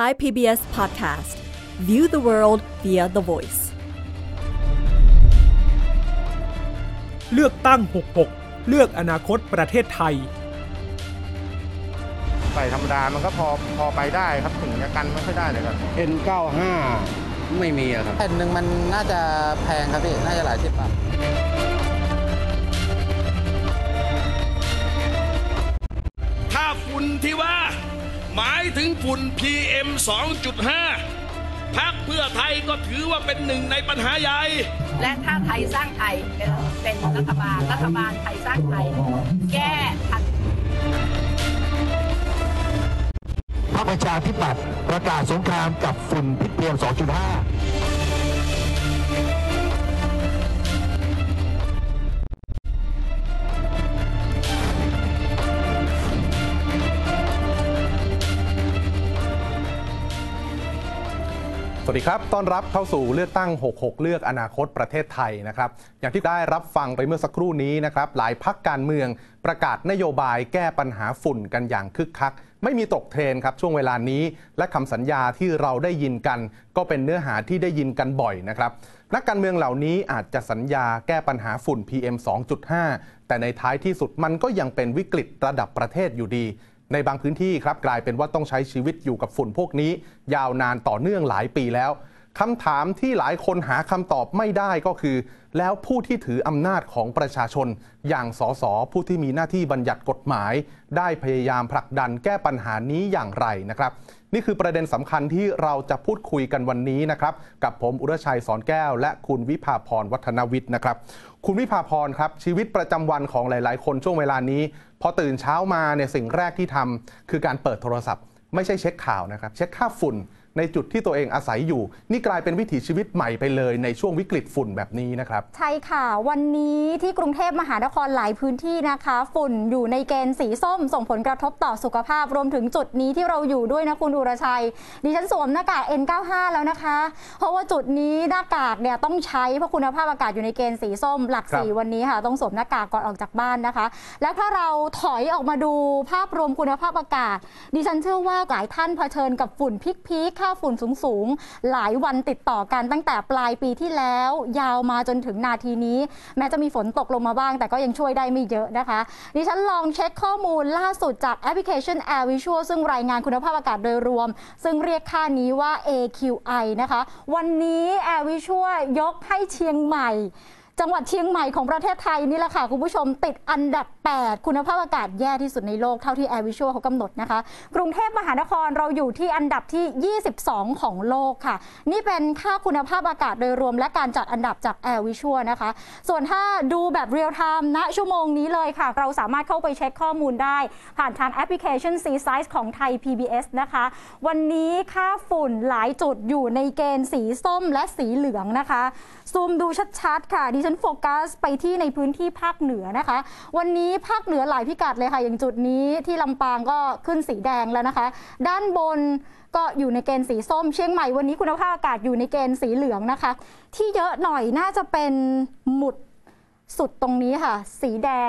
Thai PBS podcast. View the world via the voice. เลือกตั้ง 66 เลือกอนาคตประเทศไทย ใส่ธรรมดามันก็พอพอไปได้ครับถึงจะกันไม่ค่อยได้เลยครับ N95 ไม่มีอะครับแผ่นหนึ่งมันน่าจะแพงครับพี่ น่าจะหลายสิบบาทถ้าฝุ่นที่ว่า หมายถึงฝุ่น PM 2.5พักเพื่อไทยก็ถือว่าเป็นหนึ่งในปัญหาใหญ่ และถ้าไทยสร้างไทยเป็นเป็นรัฐบาล รัฐบาลไทยสร้างไทย แก้ทันพรรคประชาธิปัตย์ประกาศสงครามกับฝุ่นพิษ PM 2.5 วัสดีครับ ต้อนรับเข้าสู่เลือกตั้ง 66 เลือกอนาคตประเทศไทยนะครับ อย่างที่ได้รับฟังไปเมื่อสักครู่นี้นะครับ หลายพักการเมืองประกาศนโยบายแก้ปัญหาฝุ่นกันอย่างคึกคัก ไม่มีตกเทรนครับช่วงเวลานี้ และคำสัญญาที่เราได้ยินกัน ก็เป็นเนื้อหาที่ได้ยินกันบ่อยนะครับ นักการเมืองเหล่านี้อาจจะสัญญาแก้ปัญหาฝุ่น PM 2.5 แต่ในท้ายที่สุดมันก็ยังเป็นวิกฤตระดับประเทศอยู่ดี ในบางพื้นที่ครับกลายเป็นว่าต้องใช้ชีวิตอยู่กับฝุ่นพวกนี้ ยาวนานต่อเนื่องหลายปีแล้วคำถามที่หลายคนหาคำตอบไม่ได้ก็คือ แล้วผู้ที่ถืออำนาจของประชาชน อย่างสสผู้ที่มีหน้าที่บัญญัติกฎหมาย ได้พยายามผลักดันแก้ปัญหานี้อย่างไรนะครับ นี่คือประเด็นสำคัญที่เราจะพูดคุยกันวันนี้นะครับ กับผมอุรชัยสอนแก้ว และคุณวิภาพรวัฒนวิทย์นะครับ คุณวิภาพรครับชีวิตประจำวันของหลาย ๆ คนช่วงเวลานี้ พอตื่นเช้ามาเนี่ยสิ่งแรกที่ทำคือการเปิดโทรศัพท์ ไม่ใช่เช็คข่าวนะครับ เช็คค่าฝุ่น ในจุดที่ตัวเองอาศัยอยู่ นี่กลายเป็นวิถีชีวิตใหม่ไปเลยในช่วงวิกฤตฝุ่นแบบนี้นะครับ ใช่ค่ะ วันนี้ที่กรุงเทพมหานครหลายพื้นที่นะคะ ฝุ่นอยู่ในเกณฑ์สีส้ม ส่งผลกระทบต่อสุขภาพรวมถึงจุดนี้ที่เราอยู่ด้วยนะคุณอุรชัย ดิฉันสวมหน้ากาก N95 แล้วนะคะ เพราะว่าจุดนี้หน้ากากเนี่ยต้องใช้เพราะคุณภาพอากาศอยู่ในเกณฑ์สีส้ม หลักครับสีวันนี้ค่ะ ต้องสวมหน้ากากก่อนออกจากบ้านนะคะ แล้วถ้าเราถอยออกมาดูภาพรวมคุณภาพอากาศ ดิฉันเชื่อว่าหลายท่านเผชิญกับฝุ่นพีคๆค่าฝุ่นสูงๆ หลายวันติดต่อกันตั้งแต่ปลายปีที่แล้ว ยาวมาจนถึงนาทีนี้ แม้จะมีฝนตกลงมาบ้าง แต่ก็ยังช่วยได้ไม่เยอะนะคะ ดิฉันลองเช็คข้อมูลล่าสุดจากแอปพลิเคชัน Air Visual ซึ่งรายงานคุณภาพอากาศโดยรวม ซึ่งเรียกค่านี้ว่า AQI นะคะ วันนี้ Air Visual ยกให้เชียงใหม่ จังหวัดเชียงใหม่ของประเทศไทยนี่แหละค่ะ คุณผู้ชมติดอันดับ 8 คุณภาพอากาศแย่ที่สุดในโลกเท่าที่ Air Visual เขากำหนดนะคะ กรุงเทพมหานครเราอยู่ที่อันดับที่ 22 ของโลกค่ะ นี่เป็นค่าคุณภาพอากาศโดยรวมและการจัดอันดับจาก Air Visual นะคะ ส่วนถ้าดูแบบเรียลไทม์ณชั่วโมงนี้เลยค่ะ เราสามารถเข้าไปเช็คข้อมูลได้ ผ่านทางแอปพลิเคชัน C Size ของไทย PBS นะคะ วันนี้ค่าฝุ่นหลายจุดอยู่ในเกณฑ์สีส้มและสีเหลืองนะคะซูมดูชัดๆ ค่ะดิฉันโฟกัสไปที่ในพื้นที่ภาคเหนือนะคะ วันนี้ภาคเหนือหลายพิกัดเลยค่ะอย่างจุดนี้ที่ลำปางก็ขึ้นสีแดงแล้วนะคะ ด้านบนก็อยู่ในเกณฑ์สีส้มเชียงใหม่วันนี้คุณภาพอากาศอยู่ในเกณฑ์สีเหลืองนะคะ ที่เยอะหน่อยน่าจะเป็นหมุด สุดตรงนี้ค่ะ สีแดง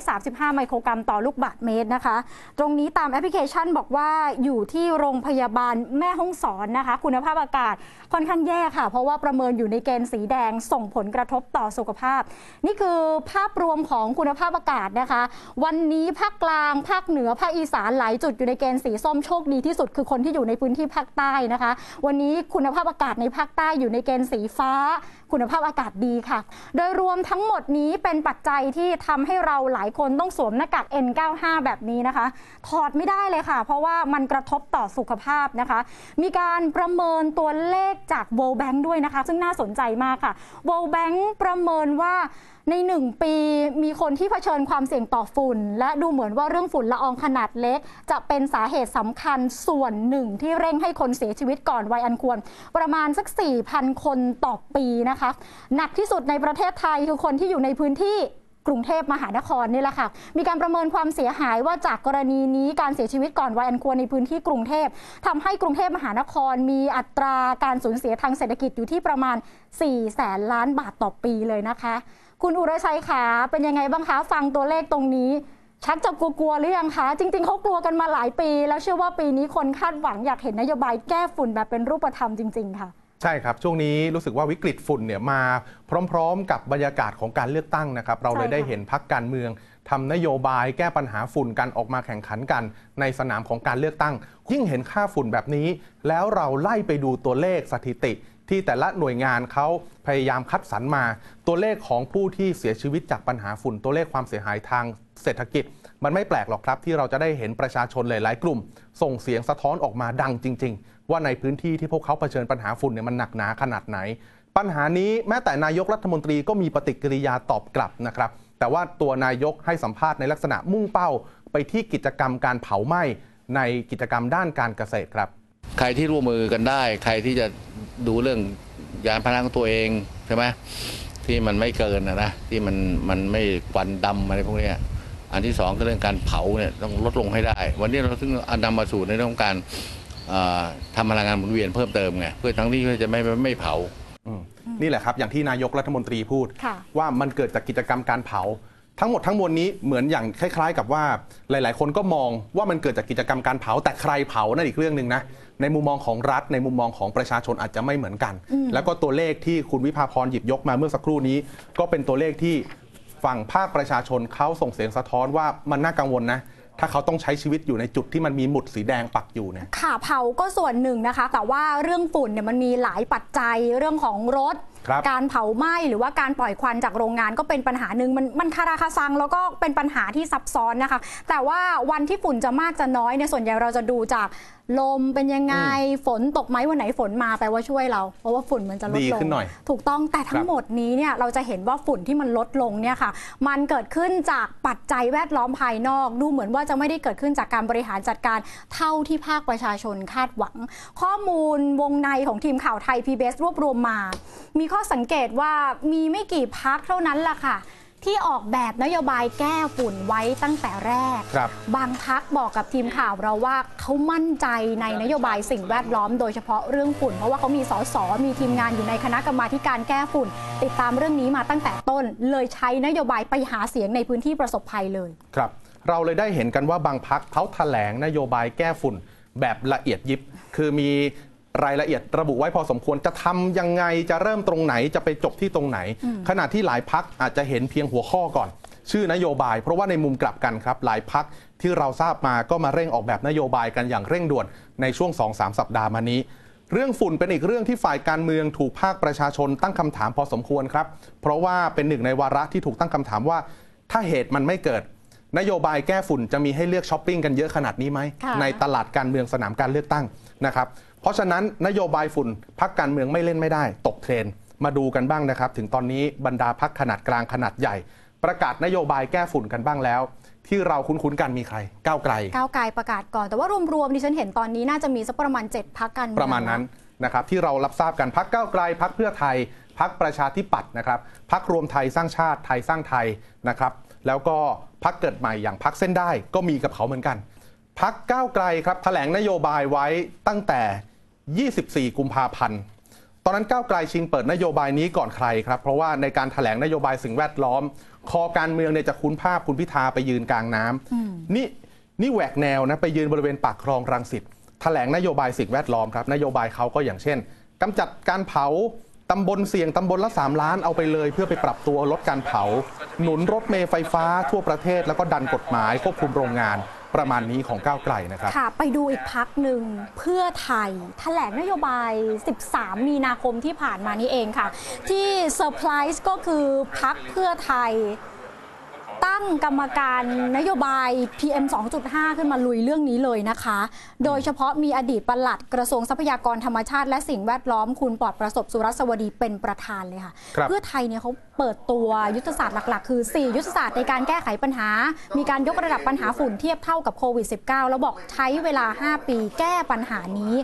135 ไมโครกรัมต่อลูกบาศก์เมตรนะคะ ตรงนี้ตามแอปพลิเคชันบอกว่าอยู่ที่โรงพยาบาลแม่ฮ่องสอนนะคะ คุณภาพอากาศค่อนข้างแย่ค่ะ เพราะว่าประเมินอยู่ในเกณฑ์สีแดงส่งผลกระทบต่อสุขภาพ นี่คือภาพรวมของคุณภาพอากาศนะคะ วันนี้ภาคกลาง ภาคเหนือภาคอีสานหลายจุดอยู่ในเกณฑ์สีส้มโชคดีที่สุดคือคนที่อยู่ในพื้นที่ภาคใต้นะคะ วันนี้คุณภาพอากาศในภาคใต้อยู่ในเกณฑ์สีฟ้า คุณภาพอากาศดีค่ะ โดยรวมทั้งหมดนี้เป็นปัจจัยที่ทำให้เราหลายคนต้องสวมหน้ากาก N95 แบบนี้นะคะ ถอดไม่ได้เลยค่ะ เพราะว่ามันกระทบต่อสุขภาพนะคะ มีการประเมินตัวเลขจาก World Bank ด้วยนะคะ ซึ่งน่าสนใจมากค่ะ World Bank ประเมินว่า ใน 1 ปีมีคนที่เผชิญความเสี่ยงต่อฝุ่น และดูเหมือนว่าเรื่องฝุ่นละอองขนาดเล็ก จะเป็นสาเหตุสำคัญส่วนหนึ่งที่เร่งให้คนเสียชีวิตก่อนวัยอันควร ประมาณสัก 4,000 คนต่อปีนะคะ หนักที่สุดในประเทศไทยคือคนที่อยู่ในพื้นที่กรุงเทพมหานครนี่แหละค่ะ มีการประเมินความเสียหายว่าจากกรณีนี้การเสียชีวิตก่อนวัยอันควรในพื้นที่กรุงเทพทำให้กรุงเทพมหานครมีอัตราการสูญเสียทางเศรษฐกิจอยู่ที่ประมาณ4แสนล้านบาทต่อปีเลยนะคะ คุณอุรชัยขาเป็นยังไงบ้างคะ ฟังตัวเลขตรงนี้ ชักจะกลัวๆหรือยังคะ จริง ๆเขากลัวกันมาหลายปี แล้วเชื่อว่าปีนี้คนคาดหวังอยากเห็นนโยบายแก้ฝุ่นแบบเป็นรูปธรรมจริง ๆ ค่ะใช่ครับ ช่วงนี้รู้สึกว่าวิกฤตฝุ่นเนี่ยมาพร้อม ๆ กับบรรยากาศของการเลือกตั้งนะครับ เราเลยได้เห็นพักการเมืองทำนโยบายแก้ปัญหาฝุ่นกันออกมาแข่งขันกัน ในสนามของการเลือกตั้ง ยิ่งเห็นค่าฝุ่นแบบนี้ แล้วเราไล่ไปดูตัวเลขสถิติ ที่แต่ละหน่วยงานเขาพยายามคัดสรรมา ตัวเลขของผู้ที่เสียชีวิตจากปัญหาฝุ่น ตัวเลขความเสียหายทางเศรษฐกิจ มันไม่แปลกหรอกครับที่เราจะได้เห็นประชาชนหลายๆ กลุ่ม ส่งเสียงสะท้อนออกมาดังจริง ๆ ว่าในพื้นที่ที่พวกเขาเผชิญปัญหาฝุ่นเนี่ยมันหนักหนาขนาดไหน ปัญหานี้แม้แต่นายกรัฐมนตรีก็มีปฏิกิริยาตอบกลับนะครับแต่ว่าตัวนายกให้สัมภาษณ์ในลักษณะมุ่งเป้า ไปที่กิจกรรมการเผาไหม้ในกิจกรรมด้านการเกษตรครับ ใครที่ร่วมมือกันได้ ใครที่จะดูเรื่องยานพาหนะของตัวเองใช่ไหมที่มันไม่เกินนะนะที่มันมันไม่ควันดำอะไรพวกเนี้ยอันที่สองก็เรื่องการเผาเนี่ยต้องลดลงให้ได้ วันนี้เราถึงอันนำมาสู่ในเรื่องของการเอ่อทำพลังงานหมุนเวียนเพิ่มเติมไงเพื่อทั้งที่เพื่อจะไม่ไม่ไม่เผาอืมนี่แหละครับ อย่างที่นายกรัฐมนตรีพูดค่ะว่ามันเกิดจากกิจกรรมการเผา ทั้งหมดทั้งมวลนี้เหมือนอย่างคล้าย ๆ กับว่าหลาย ๆ คนก็มองว่ามันเกิดจากกิจกรรมการเผาแต่ใครเผานั่นอีกเรื่องหนึ่งนะ ในมุมมองของรัฐ ในมุมมองของประชาชนอาจจะไม่เหมือนกัน แล้วก็ตัวเลขที่คุณวิภาพรหยิบยกมาเมื่อสักครู่นี้ ก็เป็นตัวเลขที่ฝั่งภาคประชาชนเขาส่งเสียงสะท้อนว่ามันน่ากังวลนะถ้าเขาต้องใช้ชีวิตอยู่ในจุดที่มันมีหมุดสีแดงปักอยู่เนี่ยค่ะเผาก็ส่วนหนึ่งนะคะ แต่ว่าเรื่องฝุ่นเนี่ยมันมีหลายปัจจัยเรื่องของรถครับ การเผาไหม้หรือว่าการปล่อยควันจากโรงงานก็เป็นปัญหาหนึ่งมันมันคาราคาซัง แล้วก็เป็นปัญหาที่ซับซ้อนนะคะ แต่ว่าวันที่ฝุ่นจะมากจะน้อยเนี่ยส่วนใหญ่เราจะดูจากลมเป็นยังไงฝนตกไหมวันไหนฝนมาแปลว่าช่วยเรา เพราะว่าฝุ่นมันจะลดดีลงขึ้นหน่อยถูกต้องแต่ทั้ครังบหมดนี้เนี่ยเราจะเห็นว่าฝุ่นที่มันลดลงเนี่ยค่ะ มันเกิดขึ้นจากปัจจัยแวดล้อมภายนอก ดูเหมือนว่าจะไม่ได้เกิดขึ้นจากการบริหารจัดการเท่าที่ภาคประชาชนคาดหวัง ข้อมูลวงในของทีมข่าวไทย PBS รวบรวมมา มีข้อสังเกตว่ามีไม่กี่พักเท่านั้นล่ะค่ะ ที่ออกแบบนโยบายแก้ฝุ่นไว้ตั้งแต่แรกครับบางพักบอกกับทีมข่าวเราว่าเขามั่นใจในนโยบายสิ่งแวดล้อมโดยเฉพาะเรื่องฝุ่น เพราะว่าเขามีสสมีทีมงานอยู่ในคณะกรรมาธิการแก้ฝุ่น ติดตามเรื่องนี้มาตั้งแต่ต้น เลยใช้นโยบายไปหาเสียงในพื้นที่ประสบภัยเลย ครับ เราเลยได้เห็นกันว่าบางพักเขาแถลงนโยบายแก้ฝุ่นแบบละเอียดยิบ คือมี รายละเอียดระบุไว้พอสมควรจะทำยังไงจะเริ่มตรงไหนจะไปจบที่ตรงไหน ขณะที่หลายพักอาจจะเห็นเพียงหัวข้อก่อน ชื่อนโยบาย เพราะว่าในมุมกลับกันครับ หลายพักที่เราทราบมาก็มาเร่งออกแบบนโยบายกันอย่างเร่งด่วนในช่วง 2-3 สัปดาห์มานี้ เรื่องฝุ่นเป็นอีกเรื่องที่ฝ่ายการเมืองถูกภาคประชาชนตั้งคำถามพอสมควรครับ เพราะว่าเป็นหนึ่งในวาระที่ถูกตั้งคำถามว่า ถ้าเหตุมันไม่เกิดนโยบายแก้ฝุ่นจะมีให้เลือกช้อปปิ้งกันเยอะขนาดนี้ไหมค่ะในตลาดการเมืองสนามการเลือกตั้งนะครับเพ ราะฉะนั้นนโยบายฝุ่นพรรคการเมืองไม่เล่นไม่ได้ ตกเทรนด์มาดูกันบ้างนะครับ ถึงตอนนี้บรรดาพรรคขนาดกลางขนาดใหญ่ ประกาศนโยบายแก้ฝุ่นกันบ้างแล้ว ที่เราคุ้นๆกันมีใคร ก้าวไกล ก้าวไกลประกาศก่อน แต่ว่ารวมๆดิฉันเห็นตอนนี้น่าจะมีสักประมาณ 7พรรคกันเองประมาณนั้นนะครับที่เรารับทราบกันพักก้าวไกลพักเพื่อไทยพักประชาธิปัตย์นะครับพักรวมไทยสร้างชาติไทยสร้างไทยนะครับแล้วก็พักเกิดใหม่อย่างพักเส้นได้ก็มีกับเขาเหมือนกันพักก้าวไกลครับแถลงนโยบายไว้ตั้งแต่ 24 กุมภาพันธ์ตอนนั้นก้าวไกลชิงเปิดนโยบายนี้ก่อนใครครับ เพราะว่าในการถแถลงนโยบายสิ่งแวดล้อม คอการเมืองเนี่ยจะคุ้นภาพคุณพิธาไปยืนกลางน้ำนี่นี่แหวกแนวนะไปยืนบริเวณปากคลองรังสิตแถลงนโยบายสิ่งแวดล้อมครับนโยบายเขาก็อย่างเช่นกำจัดการเผาตำบลเสี่ยงตำบลละ 3 ล้านเอาไปเลย เพื่อไปปรับตัวลดการเผา หนุนรถเมล์ไฟฟ้าทั่วประเทศ แล้วก็ดันกฎหมายควบคุมโรงงาน ประมาณนี้ของก้าวไกลนะครับค่ะ ไปดูอีกพรรคหนึ่งเพื่อไทยแถลงนโยบาย 13 มีนาคมที่ผ่านมานี้เองค่ะ ที่เซอร์ไพรส์ก็คือพรรคเพื่อไทย ตั้งกรรมการนโยบาย PM 2.5 ขึ้นมาลุยเรื่องนี้เลยนะคะ โดยเฉพาะมีอดีตปลัดกระทรวงทรัพยากรธรรมชาติ และสิ่งแวดล้อมคุณปลอดประสบสุรสวดีเป็นประธานเลยค่ะครับเพื่อไทยเนี่ยเขาเปิดตัวยุทธศาสตร์หลักๆ คือ 4 ยุทธศาสตร์ในการแก้ไขปัญหา มีการยกระดับปัญหาฝุ่นเทียบเท่ากับโควิด -19 แล้วบอกใช้เวลา 5 ปีแก้ปัญหานี้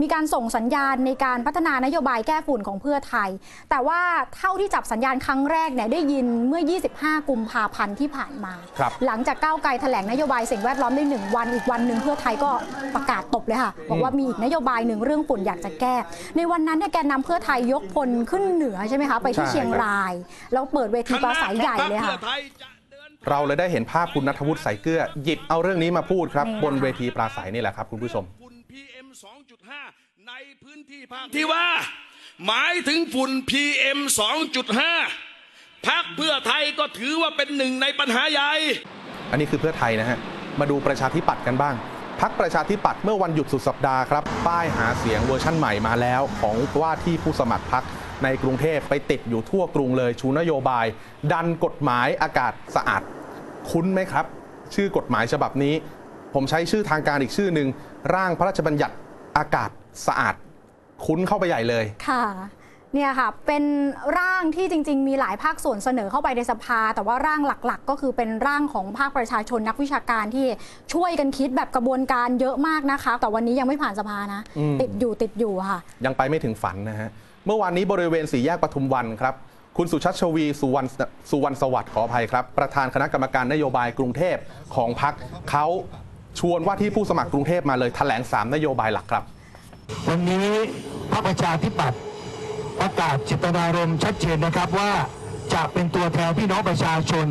มีการส่งสัญญาณในการพัฒนานโยบายแก้ฝุ่นของเพื่อไทย แต่ว่าเท่าที่จับสัญญาณครั้งแรกเนี่ยได้ยินเมื่อ 25 กุมภาพันธ์ที่ผ่านมาครับหลังจากก้าวไกลแถลงนโยบายสิ่งแวดล้อมได้หนึ่งวันอีกวันหนึ่งเพื่อไทยก็ประกาศตบเลยค่ะ บอกว่ามีอีกนโยบายหนึ่งเรื่องฝุ่นอยากจะแก้ ในวันนั้นเนี่ยแกนนำเพื่อไทยยกพลขึ้นเหนือใช่ไหมคะไปที่ใช่เชียงราย แล้วเปิดเวทีปราศัยใหญ่เลยคณะของพรรคค่ะเพื่อไทยจะเดินเราเลยได้เห็นภาพคุณนัทวุฒิใสายเกลือหยิบเอาเรื่องนี้มาพูดครับนี่แหละบนเวทีปราศัยนี่แหละครับ คุณผู้ชมฝุ่น PM 2.5 ในพื้นที่ภาคที่ว่า หมายถึงฝุ่น PM 2.5 พักเพื่อไทยก็ถือว่าเป็นหนึ่งในปัญหาใหญ่ อันนี้คือเพื่อไทยนะฮะ มาดูประชาธิปัตย์กันบ้าง พักประชาธิปัตย์เมื่อวันหยุดสุดสัปดาห์ครับ ป้ายหาเสียงเวอร์ชั่นใหม่มาแล้ว ของว่าที่ผู้สมัครพักในกรุงเทพไปติดอยู่ทั่วกรุงเลยชูนโยบาย ดันกฎหมายอากาศสะอาด คุ้นไหมครับ ชื่อกฎหมายฉบับนี้ ผมใช้ชื่อทางการอีกชื่อหนึ่งร่างพระราชบัญญัติอากาศสะอาด คุ้นเข้าไปใหญ่เลยค่ะ เนี่ยค่ะ เป็นร่างที่จริง ๆ มีหลายภาคส่วนเสนอเข้าไปในสภา แต่ว่าร่างหลักๆ ก็คือเป็นร่างของภาคประชาชนนักวิชาการที่ช่วยกันคิดแบบกระบวนการเยอะมากนะคะ แต่วันนี้ยังไม่ผ่านสภานะ อืม ติดอยู่ติดอยู่ค่ะ ยังไปไม่ถึงฝันนะฮะ เมื่อวานนี้บริเวณสี่แยกปทุมวันครับ คุณสุชัชวีสุวรรณสุวรรณสวัสดิ์ขออภัยครับ ประธานคณะกรรมการนโยบายกรุงเทพของพักเขาชวนว่าที่ผู้สมัครกรุงเทพมาเลยแถลง 3 นโยบายหลักครับ วันนี้พรรคประชาธิปัตย์ ประกาศเจตนารมณ์ชัดเจนนะครับว่าจะเป็นตัวแทนพี่น้องประชาชน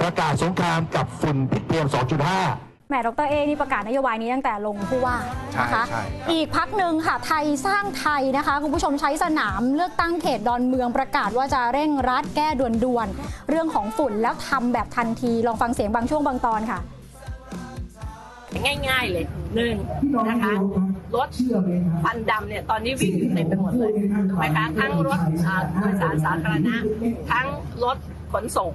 ประกาศสงครามกับฝุ่นพิษ PM 2.5แหมดรเอนี่ประกาศนโยบายนี้ตั้งแต่ลงผู้ว่านะคะใช่ใช่ครับอีกพักหนึ่งค่ะ ไทยสร้างไทยนะคะ คุณผู้ชมใช้สนามเลือกตั้งเขตดอนเมืองประกาศว่าจะเร่งรัดแก้ด่วนๆ เรื่องของฝุ่นแล้วทำแบบทันที ลองฟังเสียงบางช่วงบางตอนค่ะ ง่าย ๆ เลยหนึ่งนะคะรถควันดำเนี่ยตอนนี้วิ่งอยู่เต็มไปหมดเลยถูกไหมคะทั้งรถอ่าโดยสารสาธารณะทั้งรถขนส่ง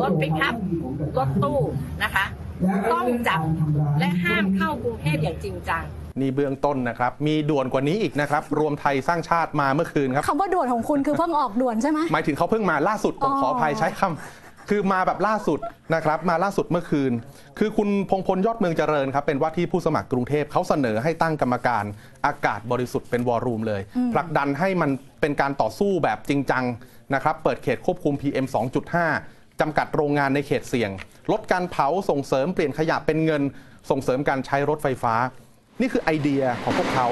รถปิกอัพรถตู้นะคะ ต้องจับและห้ามเข้ากรุงเทพอย่างจริงจังนี่เบื้องต้นนะครับ มีด่วนกว่านี้อีกนะครับ รวมไทยสร้างชาติมาเมื่อคืนครับคำว่าด่วนของคุณคือเพิ่งออกด่วนใช่ไหมหมายถึงเขาเพิ่งมาล่าสุดผมอ๋อขออภัยใช้คำ คือมาแบบล่าสุดนะครับมาล่าสุดเมื่อคืน คือคุณพงพลยอดเมืองเจริญครับเป็นว่าที่ผู้สมัครกรุงเทพเขาเสนอให้ตั้งกรรมการอากาศบริสุทธิ์เป็นวอร์รูมเลยผลักดันให้มันเป็นการต่อสู้แบบจริงจังนะครับเปิดเขตควบคุม PM 2.5 จำกัดโรงงานในเขตเสี่ยง ลดการเผาส่งเสริมเปลี่ยนขยะเป็นเงิน ส่งเสริมการใช้รถไฟฟ้า นี่คือไอเดียของพวกเขา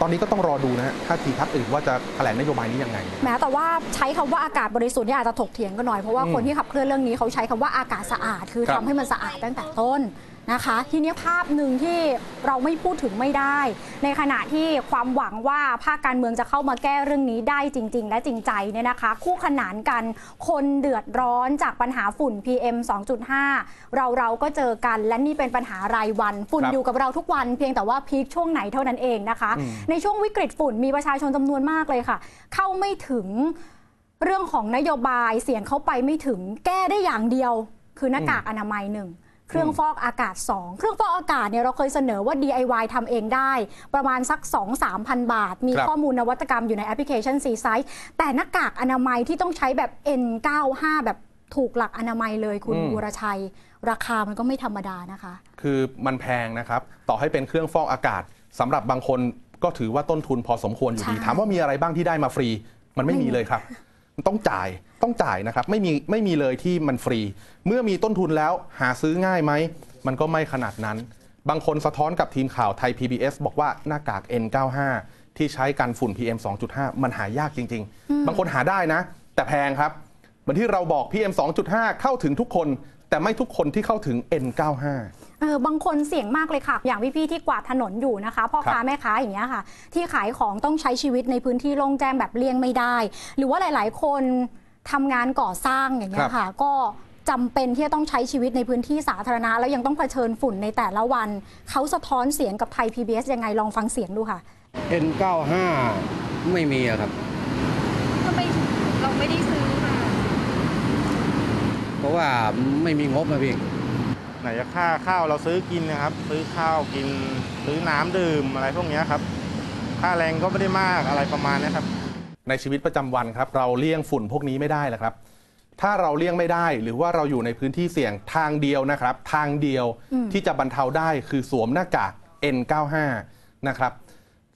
ตอนนี้ก็ต้องรอดูนะฮะท่าทีพักอื่นว่าจะแถลงนโยบายนี้ยังไง แม้แต่ว่าใช้คำว่าอากาศบริสุทธิ์เนี่ยอาจจะถกเถียงกันหน่อยเพราะว่าคนที่ขับเคลื่อนเรื่องนี้เขาใช้คำว่าอากาศสะอาด คือคทำบให้มันสะอาดตั้งแต่ต้น นะคะ ทีนี้ภาพหนึ่งที่เราไม่พูดถึงไม่ได้ ในขณะที่ความหวังว่าภาคการเมืองจะเข้ามาแก้เรื่องนี้ได้จริง ๆ และจริงใจเนี่ยนะคะ คู่ขนานกันคนเดือดร้อนจากปัญหาฝุ่น PM 2.5 เราเราก็เจอกันและนี่เป็นปัญหารายวัน ฝุ่นครับอยู่กับเราทุกวันเพียงแต่ว่าพีคช่วงไหนเท่านั้นเองนะคะอืมในช่วงวิกฤตฝุ่นมีประชาชนจำนวนมากเลยค่ะ เข้าไม่ถึงเรื่องของนโยบายเสียงเข้าไปไม่ถึงแก้ได้อย่างเดียว คือหน้ากากอนามัยหนึ่ง เครื่องฟอกอากาศ 2 เครื่องฟอกอากาศเนี่ยเราเคยเสนอว่า DIY ทำเองได้ ประมาณสัก 2-3พันบาท มีครับข้อมูลนวัตกรรมอยู่ในแอปพลิเคชัน C Size แต่หน้ากากอนามัยที่ต้องใช้แบบ N95 แบบถูกหลักอนามัยเลยคุณอืมบุรชัย ราคามันก็ไม่ธรรมดานะคะ คือมันแพงนะครับ ต่อให้เป็นเครื่องฟอกอากาศสำหรับบางคนก็ถือว่าต้นทุนพอสมควรอยู่ดีใช่ถามว่ามีอะไรบ้างที่ได้มาฟรี มันไม่ไม่มีมีเลยครับมัน ต้องจ่ายต้องจ่ายนะครับไม่มีไม่มีเลยที่มันฟรี เมื่อมีต้นทุนแล้วหาซื้อง่ายไหม มันก็ไม่ขนาดนั้น บางคนสะท้อนกับทีมข่าวไทย PBS บอกว่าหน้ากาก N95 ที่ใช้กันฝุ่น PM 2.5 มันหายากจริง ๆ บางคนหาได้นะ แต่แพงครับ เหมือนที่เราบอก PM 2.5 เข้าถึงทุกคน แต่ไม่ทุกคนที่เข้าถึง N95 เออบางคนเสี่ยงมากเลยค่ะ อย่างพี่ๆที่กวาดถนนอยู่นะคะพ่อค้าครับแม่ค้าอย่างเงี้ยค่ะ ที่ขายของต้องใช้ชีวิตในพื้นที่โล่งแจ้งแบบเลี่ยงไม่ได้ หรือว่าหลายๆ คนทำงานก่อสร้างอย่างเงี้ยค่ะ ก็จำเป็นที่จะต้องใช้ชีวิตในพื้นที่สาธารณะ แล้วยังต้องเผชิญฝุ่นในแต่ละวัน เขาสะท้อนเสียงกับไทย PBS ยังไงลองฟังเสียงดูค่ะ N95 ไม่มีอะครับทำไมเราไม่ได้ซื้อมาเพราะว่าไม่มีงบนะพี่ ไหนจะค่าข้าวเราซื้อกินนะครับ ซื้อข้าวกินซื้อน้ำดื่มอะไรพวกเนี้ยครับ ค่าแรงก็ไม่ได้มากอะไรประมาณเนี้ยครับ ในชีวิตประจำวันครับ เราเลี่ยงฝุ่นพวกนี้ไม่ได้แหละครับ ถ้าเราเลี่ยงไม่ได้หรือว่าเราอยู่ในพื้นที่เสี่ยงทางเดียวนะครับ ทางเดียวอืมที่จะบรรเทาได้คือสวมหน้ากาก N95 นะครับ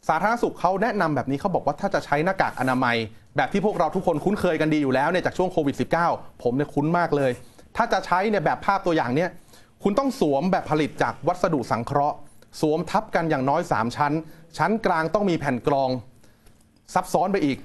สาธารณสุขเขาแนะนำแบบนี้เขาบอกว่าถ้าจะใช้หน้ากากอนามัย แบบที่พวกเราทุกคนคุ้นเคยกันดีอยู่แล้วเนี่ยจากช่วงโควิด -19 ผมเนี่ยคุ้นมากเลย ถ้าจะใช้เนี่ยแบบภาพตัวอย่างเนี่ย คุณต้องสวมแบบผลิตจากวัสดุสังเคราะห์ สวมทับกันอย่างน้อย 3 ชั้น ชั้นกลางต้องมีแผ่นกรอง ซับซ้อนไปอีก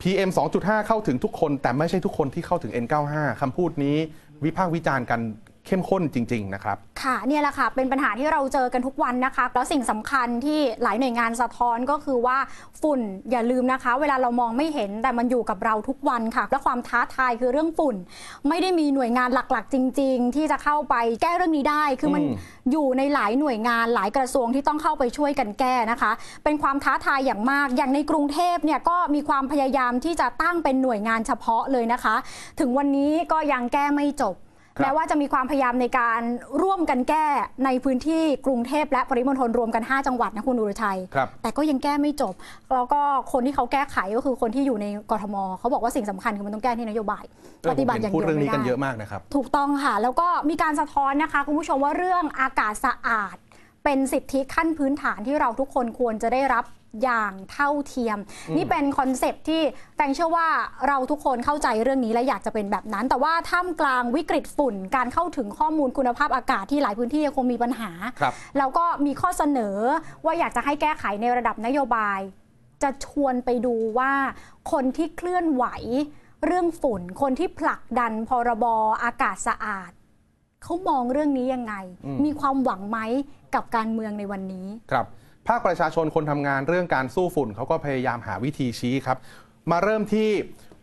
PM 2.5 เข้าถึงทุกคน แต่ไม่ใช่ทุกคนที่เข้าถึง N95 คำพูดนี้วิพากษ์วิจารณ์กัน เข้มข้นจริง ๆ นะครับ ค่ะเนี่ยแหละค่ะเป็นปัญหาที่เราเจอกันทุกวันนะคะ แล้วสิ่งสำคัญที่หลายหน่วยงานสะท้อนก็คือว่าฝุ่นอย่าลืมนะคะ เวลาเรามองไม่เห็นแต่มันอยู่กับเราทุกวันค่ะ และความท้าทายคือเรื่องฝุ่น ไม่ได้มีหน่วยงานหลักๆ จริง ๆ ที่จะเข้าไปแก้เรื่องนี้ได้ คือมันอืมอยู่ในหลายหน่วยงานหลายกระทรวงที่ต้องเข้าไปช่วยกันแก้นะคะ เป็นความท้าทายอย่างมาก อย่างในกรุงเทพเนี่ยก็มีความพยายามที่จะตั้งเป็นหน่วยงานเฉพาะเลยนะคะ ถึงวันนี้ก็ยังแก้ไม่จบครับ แม้ว่าจะมีความพยายามในการร่วมกันแก้ในพื้นที่กรุงเทพและปริมณฑลรวมกัน 5 จังหวัดนะคุณอุรชัยครับแต่ก็ยังแก้ไม่จบ แล้วก็คนที่เขาแก้ไขก็คือคนที่อยู่ในกทม เขาบอกว่าสิ่งสำคัญคือมันต้องแก้ที่นโยบายเออปฏิบัติอย่างผมเห็นพูดเดียวเรื่องไม่นี้กันเยได้อะมากนะครับ ถูกต้องค่ะ แล้วก็มีการสะท้อนนะคะคุณผู้ชมว่าเรื่องอากาศสะอาด เป็นสิทธิขั้นพื้นฐานที่เราทุกคนควรจะได้รับ อย่างเท่าเทียมอืมนี่เป็นคอนเซปต์ที่แฟงเชื่อว่าเราทุกคนเข้าใจเรื่องนี้และอยากจะเป็นแบบนั้น แต่ว่าท่ามกลางวิกฤตฝุ่น การเข้าถึงข้อมูลคุณภาพอากาศที่หลายพื้นที่ยังคงมีปัญหาครับแล้วก็มีข้อเสนอว่าอยากจะให้แก้ไขในระดับนโยบาย จะชวนไปดูว่าคนที่เคลื่อนไหวเรื่องฝุ่น คนที่ผลักดันพรบอากาศสะอาดเขามองเรื่องนี้ยังไงอืมมีความหวังไหมกับการเมืองในวันนี้ครับ ภาคประชาชนคนทำงานเรื่องการสู้ฝุ่นเขาก็พยายามหาวิธีชี้ครับ มาเริ่มที่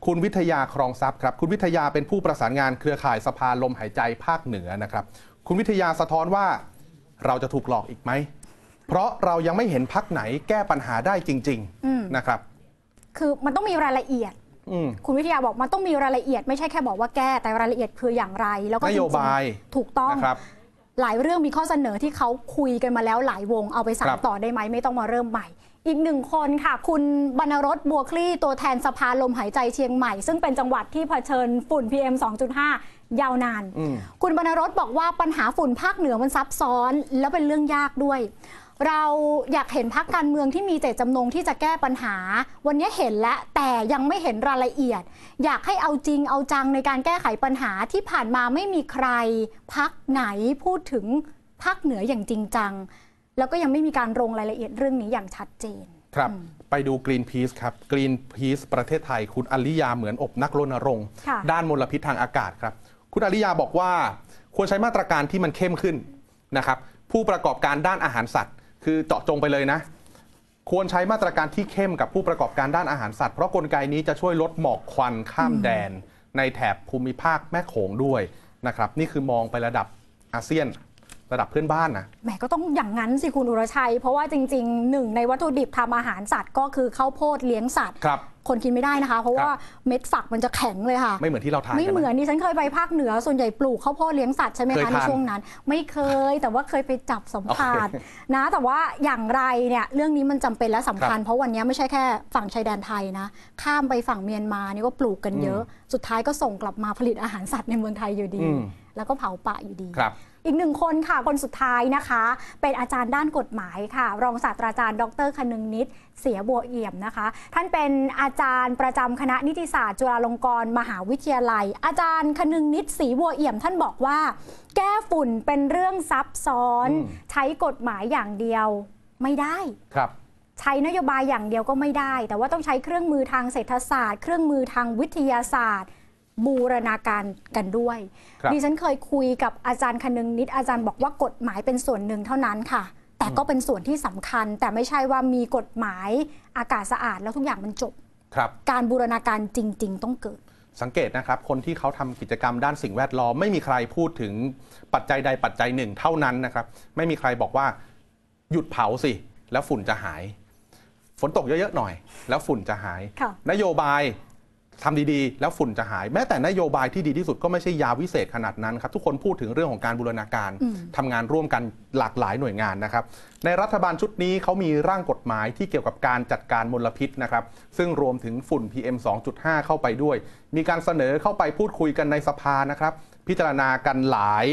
คุณวิทยาครองทรัพย์ครับ คุณวิทยาเป็นผู้ประสานงานเครือข่ายสภาลมหายใจภาคเหนือนะครับ คุณวิทยาสะท้อนว่าเราจะถูกหลอกอีกไหม เพราะเรายังไม่เห็นพักไหนแก้ปัญหาได้จริงอืมๆนะครับ คือมันต้องมีรายละเอียดอืมคุณวิทยาบอกมันต้องมีรายละเอียด ไม่ใช่แค่บอกว่าแก้แต่รายละเอียดคืออย่างไร แล้วก็นโยบายจริงๆถูกต้องนะครับ หลายเรื่องมีข้อเสนอที่เขาคุยกันมาแล้วหลายวงเอาไปสาครันบ ต่อได้ไหมไม่ต้องมาเริ่มใหม่ อีกหนึ่งคนค่ะ คุณบรรณรสบัวคลี่ตัวแทนสภาลมหายใจเชียงใหม่ ซึ่งเป็นจังหวัดที่เผชิญฝุ่น PM 2.5 ยาวนาน อืม คุณบรรณรสบอกว่าปัญหาฝุ่นภาคเหนือมันซับซ้อน แล้วเป็นเรื่องยากด้วย เราอยากเห็นพักการเมืองที่มีเจตจำนงที่จะแก้ปัญหา วันนี้เห็นแล้วแต่ยังไม่เห็นรายละเอียด อยากให้เอาจริงเอาจังในการแก้ไขปัญหาที่ผ่านมาไม่มีใคร พักไหนพูดถึงภาคเหนืออย่างจริงจัง แล้วก็ยังไม่มีการลงรายละเอียดเรื่องนี้อย่างชัดเจน ครับ ไปดู Greenpeace ครับ Greenpeace ประเทศไทย คุณอลิยาเหมือนอบนักรณรงค์ค่ะด้านมลพิษทางอากาศครับ คุณอลิยาบอกว่า ควรใช้มาตรการที่มันเข้มขึ้นนะครับผู้ประกอบการด้านอาหารสัตว์ คือเจาะจงไปเลยนะ ควรใช้มาตรการที่เข้มกับผู้ประกอบการด้านอาหารสัตว์ เพราะกลไกนี้จะช่วยลดหมอกควันข้ามแดน ในแถบภูมิภาคแม่โขงด้วยนะครับ นี่คือมองไประดับอาเซียน ระดับเพื่อนบ้านนะแหมก็ต้องอย่างนั้นสิคุณอุรชัย เพราะว่าจริงๆหนึ่งในวัตถุดิบทำอาหารสัตว์ก็คือข้าวโพดเลี้ยงสัตว์ครับคนกินไม่ได้นะคะ เพราะว่าเม็ดฝักมันจะแข็งเลยค่ะ ไม่เหมือนที่เราทานไม่กัเหมือนดิฉันเคยไปภาคเหนือส่วนใหญ่ปลูกข้าวโพดเลี้ยงสัตว์ใช่ไหมเคยคะในทานช่วงนั้น ไม่เคยแต่ว่าเคยไปจับสัมผัสโอเคนะ แต่ว่าอย่างไรเนี่ยเรื่องนี้มันจำเป็นและสำคัญครับเพราะวันนี้ไม่ใช่แค่ฝั่งชายแดนไทยนะ ข้ามไปฝั่งเมียนมานี่ก็ปลูกกันเยอะ สุดท้ายก็ส่งกลับมาผลิตอาหารสัตว์ในเมืองไทยอยู่ดีอืมแล้วก็เผาป่าอยู่ดีครับ อีกหนึ่งคนค่ะคนสุดท้ายนะคะ เป็นอาจารย์ด้านกฎหมายค่ะ รองศาสตราจารย์ ดรคนึงนิดเสียบัวเอี่ยมนะคะ ท่านเป็นอาจารย์ประจำคณะนิติศาสตร์ จุฬาลงกรณ์มหาวิทยาลัย อาจารย์คนึงนิดศรีบัวเอี่ยม ท่านบอกว่า แก้ฝุ่นเป็นเรื่องซับซ้อนอืมใช้กฎหมายอย่างเดียวไม่ได้ครับใช้นโยบายอย่างเดียวก็ไม่ได้ แต่ว่าต้องใช้เครื่องมือทางเศรษฐศาสตร์ เครื่องมือทางวิทยาศาสตร์ บูรณาการกันด้วยครับดิฉันเคยคุยกับอาจารย์คนึงนิดอาจารย์บอกว่ากฎหมายเป็นส่วนหนึ่งเท่านั้นค่ะ แต่ก็เป็นส่วนที่สำคัญ แต่ไม่ใช่ว่ามีกฎหมายอากาศสะอาดแล้วทุกอย่างมันจบครับ การบูรณาการจริง ๆ ต้องเกิด สังเกตนะครับ คนที่เขาทำกิจกรรมด้านสิ่งแวดล้อมไม่มีใครพูดถึงปัจจัยใดปัจจัยหนึ่งเท่านั้นนะครับ ไม่มีใครบอกว่าหยุดเผาสิ แล้วฝุ่นจะหาย ฝนตกเยอะๆหน่อย แล้วฝุ่นจะหายค่ะนโยบาย ทำดีๆ แล้วฝุ่นจะหาย แม้แต่นโยบายที่ดีที่สุดก็ไม่ใช่ยาวิเศษขนาดนั้นครับ ทุกคนพูดถึงเรื่องของการบูรณาการอืมทำงานร่วมกันหลากหลายหน่วยงานนะครับ ในรัฐบาลชุดนี้เขามีร่างกฎหมายที่เกี่ยวกับการจัดการมลพิษนะครับ ซึ่งรวมถึงฝุ่น PM 2.5 เข้าไปด้วย มีการเสนอเข้าไปพูดคุยกันในสภานะครับ พิจารณากันหลาย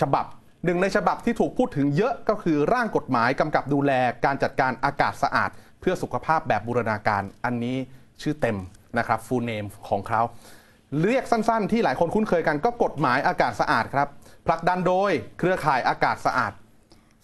ฉบับหนึ่งในฉบับที่ถูกพูดถึงเยอะก็คือร่างกฎหมายกำกับดูแลการจัดการอากาศสะอาด เพื่อสุขภาพแบบบูรณาการอันนี้ชื่อเต็ม นะครับ full name ของเขาเรียกสั้นๆ ที่หลายคนคุ้นเคยกันก็กฎหมายอากาศสะอาดครับผลักดันโดยเครือข่ายอากาศสะอาด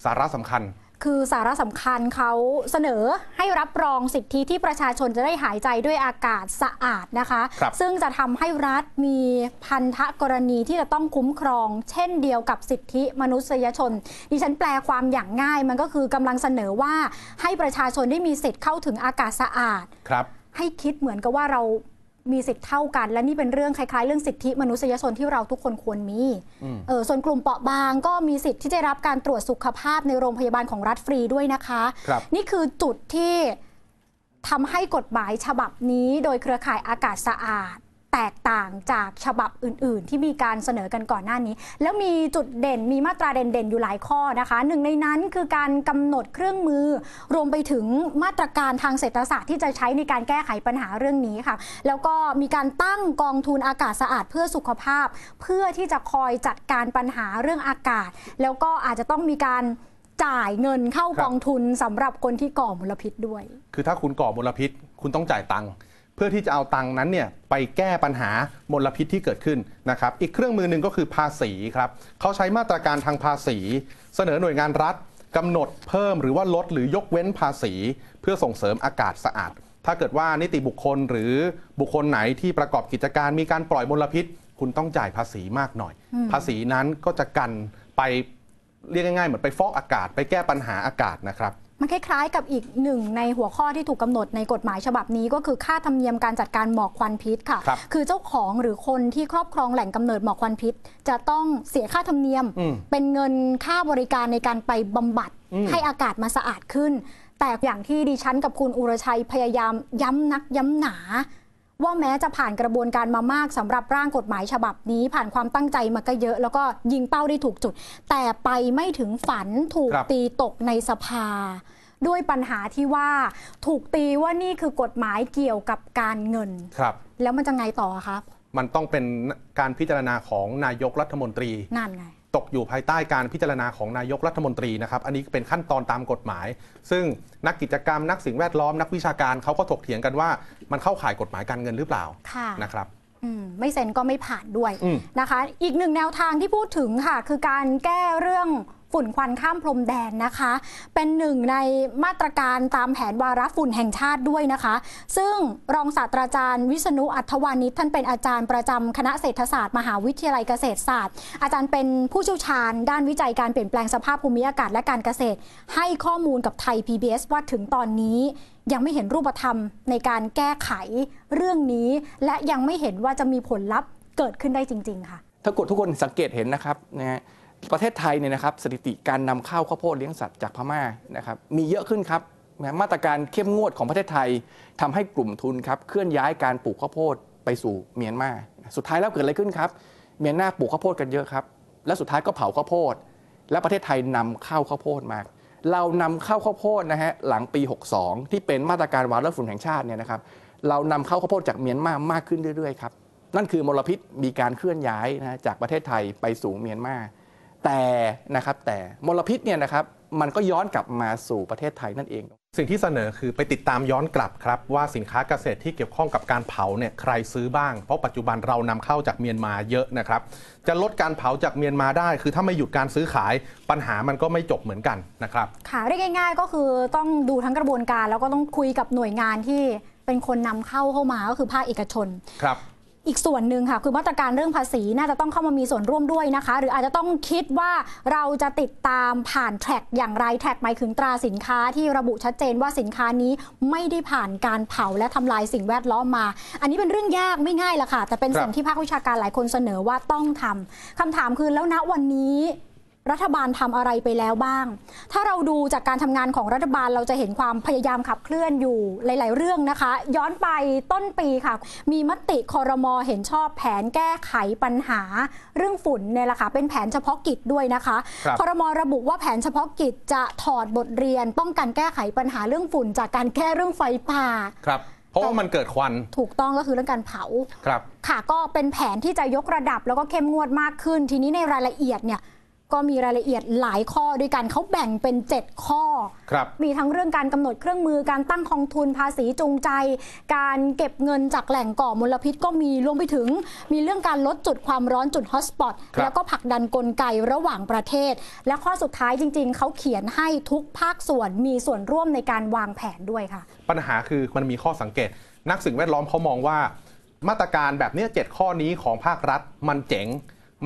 สาระสำคัญ คือสาระสำคัญเขาเสนอให้รับรองสิทธิที่ประชาชนจะได้หายใจด้วยอากาศสะอาดนะคะครับซึ่งจะทำให้รัฐมีพันธกรณีที่จะต้องคุ้มครอง เช่นเดียวกับสิทธิมนุษยชน ดิฉันแปลความอย่างง่ายมันก็คือกำลังเสนอว่าให้ประชาชนได้มีสิทธิ์เข้าถึงอากาศสะอาดครับ ให้คิดเหมือนกับว่าเรามีสิทธิ์เท่ากัน และนี่เป็นเรื่องคล้ายๆ เรื่องสิทธิมนุษยชนที่เราทุกคนควรมีอืมเออส่วนกลุ่มเปราะบางก็มีสิทธิ์ที่จะรับการตรวจสุขภาพในโรงพยาบาลของรัฐฟรีด้วยนะคะครับนี่คือจุดที่ทำให้กฎหมายฉบับนี้โดยเครือข่ายอากาศสะอาด แตกต่างจากฉบับอื่น ๆ ที่มีการเสนอกันก่อนหน้านี้ แล้วมีจุดเด่นมีมาตราเด่น ๆ อยู่หลายข้อนะคะ หนึ่งในนั้นคือการกำหนดเครื่องมือ รวมไปถึงมาตรการทางเศรษฐศาสตร์ที่จะใช้ในการแก้ไขปัญหาเรื่องนี้ค่ะ แล้วก็มีการตั้งกองทุนอากาศสะอาดเพื่อสุขภาพ เพื่อที่จะคอยจัดการปัญหาเรื่องอากาศ แล้วก็อาจจะต้องมีการจ่ายเงินเข้ากองทุนสำหรับคนที่ก่อมลพิษด้วย คือถ้าคุณก่อมลพิษ คุณต้องจ่ายตังค์ พื่อที่จะเอาตังค์นั้นเนี่ยไปแก้ปัญหามลพิษที่เกิดขึ้นนะครับอีกเครื่องมือหนึ่งก็คือภาษีครับเขาใช้มาตรการทางภาษี เสนอหน่วยงานรัฐกำหนดเพิ่มหรือว่าลดหรือยกเว้นภาษี เพื่อส่งเสริมอากาศสะอาด ถ้าเกิดว่านิติบุคคลหรือบุคคลไหนที่ประกอบกิจการมีการปล่อยมลพิษ คุณต้องจ่ายภาษีมากหน่อยอืมภาษีนั้นก็จะกันไปเรียกง่ายๆเหมือนไปฟอกอากาศ ไปแก้ปัญหาอากาศนะครับ มันคล้ายๆกับอีกหนึ่งในหัวข้อที่ถูกกำหนดในกฎหมายฉบับนี้ ก็คือค่าธรรมเนียมการจัดการหมอกควันพิษค่ะครับคือเจ้าของหรือคนที่ครอบครองแหล่งกำเนิดหมอกควันพิษ จะต้องเสียค่าธรรมเนียมอืมเป็นเงินค่าบริการในการไปบำบัดอืมให้อากาศมาสะอาดขึ้น แต่อย่างที่ดิฉันกับคุณอุรชัยพยายามย้ำนักย้ำหนา ว่าแม้จะผ่านกระบวนการมามากสำหรับร่างกฎหมายฉบับนี้ ผ่านความตั้งใจมาก็เยอะ แล้วก็ยิงเป้าได้ถูกจุด แต่ไปไม่ถึงฝันถูกครับตีตกในสภา ด้วยปัญหาที่ว่าถูกตีว่านี่คือกฎหมายเกี่ยวกับการเงินครับ แล้วมันจะไงต่อคะมันต้องเป็นการพิจารณาของนายกรัฐมนตรีนั่นไง ตกอยู่ภายใต้การพิจารณาของนายกรัฐมนตรีนะครับ อันนี้เป็นขั้นตอนตามกฎหมาย ซึ่งนักกิจกรรมนักสิ่งแวดล้อมนักวิชาการเขาก็ถกเถียงกันว่ามันเข้าข่ายกฎหมายการเงินหรือเปล่าค่ะนะครับอืมไม่เซ็นก็ไม่ผ่านด้วยอืมนะคะ อีกหนึ่งแนวทางที่พูดถึงค่ะ คือการแก้เรื่อง ฝุ่นควันข้ามพรมแดนนะคะ เป็นหนึ่งในมาตรการตามแผนวาระฝุ่นแห่งชาติด้วยนะคะ ซึ่งรองศาสตราจารย์วิษณุอัธวานิชท่านเป็นอาจารย์ประจำคณะเศรษฐศาสตร์มหาวิทยาลัยเกษตรศาสตร์ อาจารย์เป็นผู้เชี่ยวชาญ ด้านวิจัยการเปลี่ยนแปลงสภาพภูมิอากาศและการเกษตร ให้ข้อมูลกับไทย PBS ว่าถึงตอนนี้ยังไม่เห็นรูปธรรมในการแก้ไขเรื่องนี้ และยังไม่เห็นว่าจะมีผลลัพธ์เกิดขึ้นได้จริง ๆ ค่ะ ถ้ากดทุกคนสังเกตเห็นนะครับนะฮะ ประเทศไทยเนี่ยนะครับสถิติการนำเข้าข้าวโพดเลี้ยงสัตว์จากพม่านะครับมีเยอะขึ้นครับมาตรการเข้มงวดของประเทศไทยทำให้กลุ่มทุนครับเคลื่อนย้ายการปลูกข้าวโพดไปสู่เมียนมาสุดท้ายแล้วเกิดอะไรขึ้นครับเมียนมาปลูกข้าวโพดกันเยอะครับและสุดท้ายก็เผาข้าวโพด และประเทศไทยนำเข้าข้าวโพดมา เรานำเข้าข้าวโพดนะฮะหลังปี 62 ที่เป็นมาตรการวาระฝุ่นแห่งชาติเนี่ยนะครับเรานำเข้าข้าวโพดจากเมียนมามากขึ้นเรื่อยๆครับนั่นคือมลพิษมีการเคลื่อนย้ายนะจากประเทศไทยไปสู่เมียนมา แต่นะครับแต่มลพิษเนี่ยนะครับมันก็ย้อนกลับมาสู่ประเทศไทยนั่นเอง สิ่งที่เสนอคือไปติดตามย้อนกลับครับ ว่าสินค้าเกษตรที่เกี่ยวข้องกับการเผาเนี่ยใครซื้อบ้าง เพราะปัจจุบันเรานำเข้าจากเมียนมาเยอะนะครับ จะลดการเผาจากเมียนมาได้ คือถ้าไม่หยุดการซื้อขายปัญหามันก็ไม่จบเหมือนกันนะครับค่ะเรียกง่ายๆก็คือต้องดูทั้งกระบวนการแล้วก็ต้องคุยกับหน่วยงานที่เป็นคนนำเข้าเข้ามาก็คือภาคเอกชนครับ อีกส่วนหนึ่งค่ะคือมาตรการเรื่องภาษีน่าจะต้องเข้ามามีส่วนร่วมด้วยนะคะ หรืออาจจะต้องคิดว่าเราจะติดตามผ่านแท็กอย่างไรแท็กหมายถึงตราสินค้าที่ระบุชัดเจนว่าสินค้านี้ไม่ได้ผ่านการเผาและทำลายสิ่งแวดล้อมมา อันนี้เป็นเรื่องยากไม่ง่ายละค่ะ แต่เป็นสิ่งที่ภาควิชาการหลายคนเสนอว่าต้องทำคำถามคือแล้วณวันนี้ รัฐบาลทำอะไรไปแล้วบ้าง ถ้าเราดูจากการทำงานของรัฐบาลเราจะเห็นความพยายามขับเคลื่อนอยู่หลาย ๆ เรื่องนะคะ ย้อนไปต้นปีค่ะ มีมติคอรมอเห็นชอบแผนแก้ไขปัญหาเรื่องฝุ่นเนี่ยแหละค่ะเป็นแผนเฉพาะกิจด้วยนะคะครับคอรมอระบุว่าแผนเฉพาะกิจจะถอดบทเรียน ป้องกันแก้ไขปัญหาเรื่องฝุ่น จากการแก้เรื่องไฟป่าครับเพราะว่ามันเกิดควัน ถูกต้องก็คือเรื่องการเผา ครับ ค่ะก็เป็นแผนที่จะยกระดับแล้วก็เข้มงวดมากขึ้น ทีนี้ในรายละเอียดเนี่ย ก็มีรายละเอียดหลายข้อด้วยกันเขาแบ่งเป็น 7 ข้อ ครับ มีทั้งเรื่องการกำหนดเครื่องมือการตั้งกองทุนภาษีจูงใจ การเก็บเงินจากแหล่งก่อมลพิษก็มีรวมไปถึง มีเรื่องการลดจุดความร้อนจุดฮอตสปอตครับแล้วก็ผลักดันกลไกระหว่างประเทศ และข้อสุดท้ายจริง ๆ เขาเขียนให้ทุกภาคส่วนมีส่วนร่วมในการวางแผนด้วยค่ะ ปัญหาคือมันมีข้อสังเกต นักสิ่งแวดล้อมเขามองว่า มาตรการแบบเนี้ยเจ็ดข้อนี้ของภาครัฐมันเจ๋ง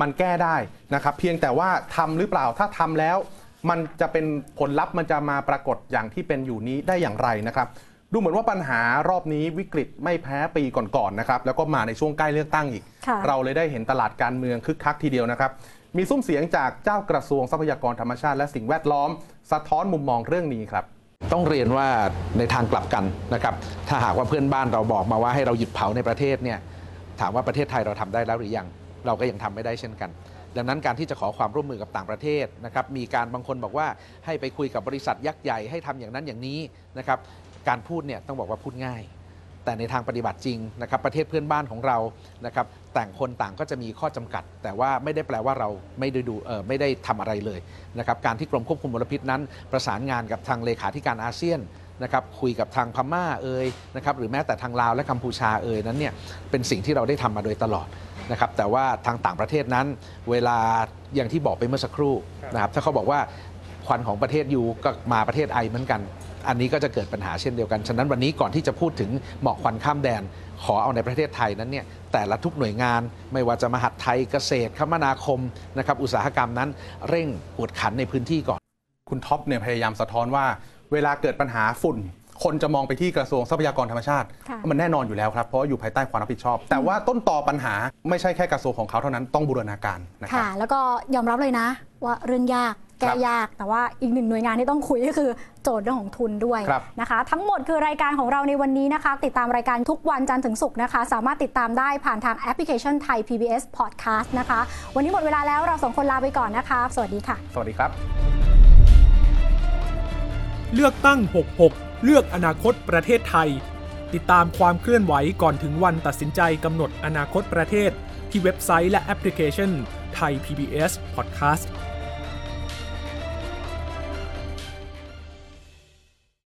มันแก้ได้นะครับ เพียงแต่ว่าทำหรือเปล่าถ้าทำแล้วมันจะเป็นผลลัพธ์มันจะมาปรากฏอย่างที่เป็นอยู่นี้ได้อย่างไรนะครับ ดูเหมือนว่าปัญหารอบนี้วิกฤตไม่แพ้ปีก่อนๆนะครับ แล้วก็มาในช่วงใกล้เลือกตั้งอีกค่ะเราเลยได้เห็นตลาดการเมืองคึกคักทีเดียวนะครับ มีซุ้มเสียงจากเจ้ากระทรวงทรัพยากรธรรมชาติและสิ่งแวดล้อม สะท้อนมุมมองเรื่องนี้ครับต้องเรียนว่าในทางกลับกันนะครับ ถ้าหากว่าเพื่อนบ้านเราบอกมาว่าให้เราหยุดเผาในประเทศเนี่ย ถามว่าประเทศไทยเราทำได้แล้วหรือยัง เราก็ยังทำไม่ได้เช่นกัน ดังนั้นการที่จะขอความร่วมมือกับต่างประเทศนะครับมีการบางคนบอกว่าให้ไปคุยกับบริษัทยักษ์ใหญ่ให้ทำอย่างนั้นอย่างนี้นะครับการพูดเนี่ยต้องบอกว่าพูดง่าย แต่ในทางปฏิบัติจริงนะครับประเทศเพื่อนบ้านของเรานะครับต่างคนต่างก็จะมีข้อจำกัด แต่ว่าไม่ได้แปลว่าเราไม่ได้ดูเออไม่ได้ทำอะไรเลยนะครับการที่กรมควบคุมมลพิษนั้น ประสานงานกับทางเลขาธิการอาเซียนนะครับคุยกับทางพม่าเอ่ยนะครับหรือแม้แต่ทางลาวและกัมพูชาเอ่ยนั้นเนี่ยเป็นสิ่งที่เราได้ทำมาโดยตลอด นะครับแต่ว่าทางต่างประเทศนั้น เวลาอย่างที่บอกไปเมื่อสักครู่นะครับถ้าเขาบอกว่าควันของประเทศยูก็มาประเทศไอเหมือนกัน อันนี้ก็จะเกิดปัญหาเช่นเดียวกัน ฉะนั้นวันนี้ก่อนที่จะพูดถึงหมอกควันข้ามแดน ขอเอาในประเทศไทยนั้นเนี่ยแต่ละทุกหน่วยงาน ไม่ว่าจะมหัดไทยเกษตร คมนาคมนะครับอุตสาหกรรมนั้น เร่งกวดขันในพื้นที่ก่อน คุณท็อปเนี่ยพยายามสะท้อนว่า เวลาเกิดปัญหาฝุ่น คนจะมองไปที่กระทรวงทรัพยากรธรรมชาติค่ะมันแน่นอนอยู่แล้วครับเพราะว่าอยู่ภายใต้ความรับผิดชอบ แต่ว่าต้นตอปัญหาไม่ใช่แค่กระทรวงของเขาเท่านั้นต้องบูรณาการนะครับค่ะ แล้วก็ยอมรับเลยนะ ว่าเรื่องยากแก้ครับยากแต่ว่าอีกหนึ่งหน่วยงานที่ต้องคุยก็คือโจทย์เรื่องของทุนด้วยครับนะคะ ทั้งหมดคือรายการของเราในวันนี้นะคะ ติดตามรายการทุกวันจันทร์ถึงศุกร์นะคะ สามารถติดตามได้ผ่านทางแอปพลิเคชันไทย PBS Podcast นะคะ วันนี้หมดเวลาแล้วเราสองคนลาไปก่อนนะคะ สวัสดีค่ะ สวัสดีครับ เลือกตั้ง 66 เลือกอนาคตประเทศไทย ติดตามความเคลื่อนไหวก่อนถึงวันตัดสินใจกำหนดอนาคตประเทศ ที่เว็บไซต์และแอปพลิเคชันไทย PBS Podcast